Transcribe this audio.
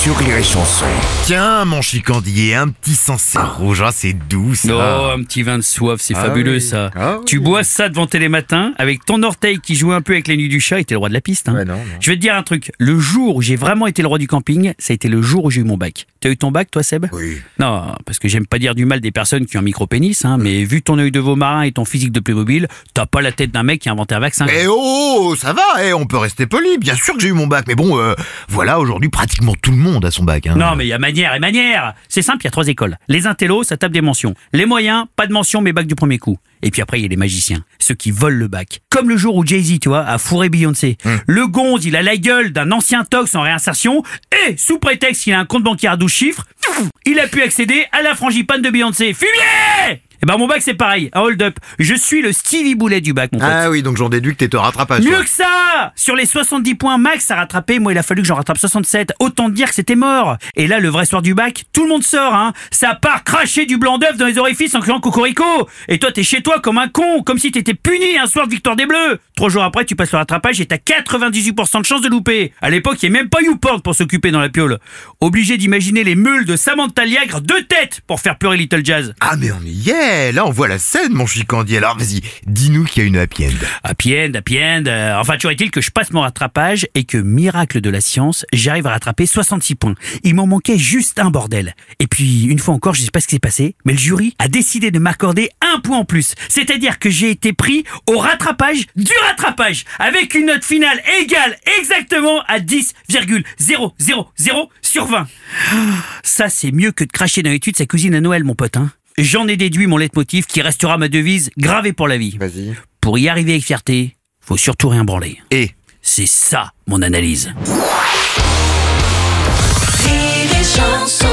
sur Rire et Chanson. Tiens, mon chicandier, un petit Sancerre rouge, ah, c'est doux ça. Oh, un petit vin de soif, c'est Ah fabuleux oui. ça. Ah Tu oui. bois ça devant Télématin avec ton orteil qui joue un peu avec les nuits du chat et t'es le roi de la piste. hein. Ouais, non, non. Je vais te dire un truc. Le jour où j'ai vraiment été le roi du camping, ça a été le jour où j'ai eu mon bac. T'as eu ton bac, toi, Seb? Oui. Non, parce que j'aime pas dire du mal des personnes qui ont un micro-pénis, hein, mais vu ton œil de veau marin et ton physique de Playmobil, t'as pas la tête d'un mec qui a inventé un vaccin. Eh oh, ça va, eh, on peut rester poli. Bien sûr que j'ai eu mon bac, mais bon, euh, voilà, aujourd'hui pratiquement tout le monde a son bac. Hein. Non, mais il y a manière et manière. C'est simple, il y a trois écoles. Les intellos, ça tape des mentions. Les moyens, pas de mention, mais bac du premier coup. Et puis après, il y a les magiciens, ceux qui volent le bac. Comme le jour où Jay-Z, tu vois, a fourré Beyoncé. Le gonze, il a la gueule d'un ancien tox en réinsertion, et sous prétexte qu'il a un compte bancaire à 12 chiffres, il a pu accéder à la frangipane de Beyoncé. Fumier ben mon bac c'est pareil, un hold-up. Je suis le Stevie Boulet du bac, mon pote. Ah oui, donc j'en déduis que t'es au rattrapage. Mieux toi. que ça Sur les 70 points max à rattraper, moi il a fallu que j'en rattrape 67. Autant te dire que c'était mort. Et là, le vrai soir du bac, tout le monde sort, hein. Ça part cracher du blanc d'œuf dans les orifices en criant cocorico. Et toi, t'es chez toi comme un con, comme si t'étais puni un soir de victoire des Bleus. Trois jours après, tu passes le rattrapage et t'as 98% de chance de louper. À l'époque, il n'y a même pas YouPorn pour s'occuper dans la piole. Obligé d'imaginer les meules de Samantha Liagre deux têtes pour faire pleurer Little Jazz. Ah mais on y est, là on voit la scène, mon chicandier. Alors vas-y, dis-nous qu'il y a une happy end. Happy end, happy end. euh, enfin, toujours est-il que je passe mon rattrapage et que, miracle de la science, j'arrive à rattraper 66 points. Il m'en manquait juste un bordel. Et puis, une fois encore, je sais pas ce qui s'est passé, mais le jury a décidé de m'accorder un point en plus. C'est-à-dire que j'ai été pris au rattrapage du rattrapage, avec une note finale égale exactement à 10,000 sur 20. Ça, c'est mieux que de cracher dans l'étude sa cousine à Noël, mon pote. Hein. J'en ai déduit mon leitmotiv qui restera ma devise gravée pour la vie. Vas-y. Pour y arriver avec fierté, faut surtout rien branler. Et C'est ça mon analyse. Rire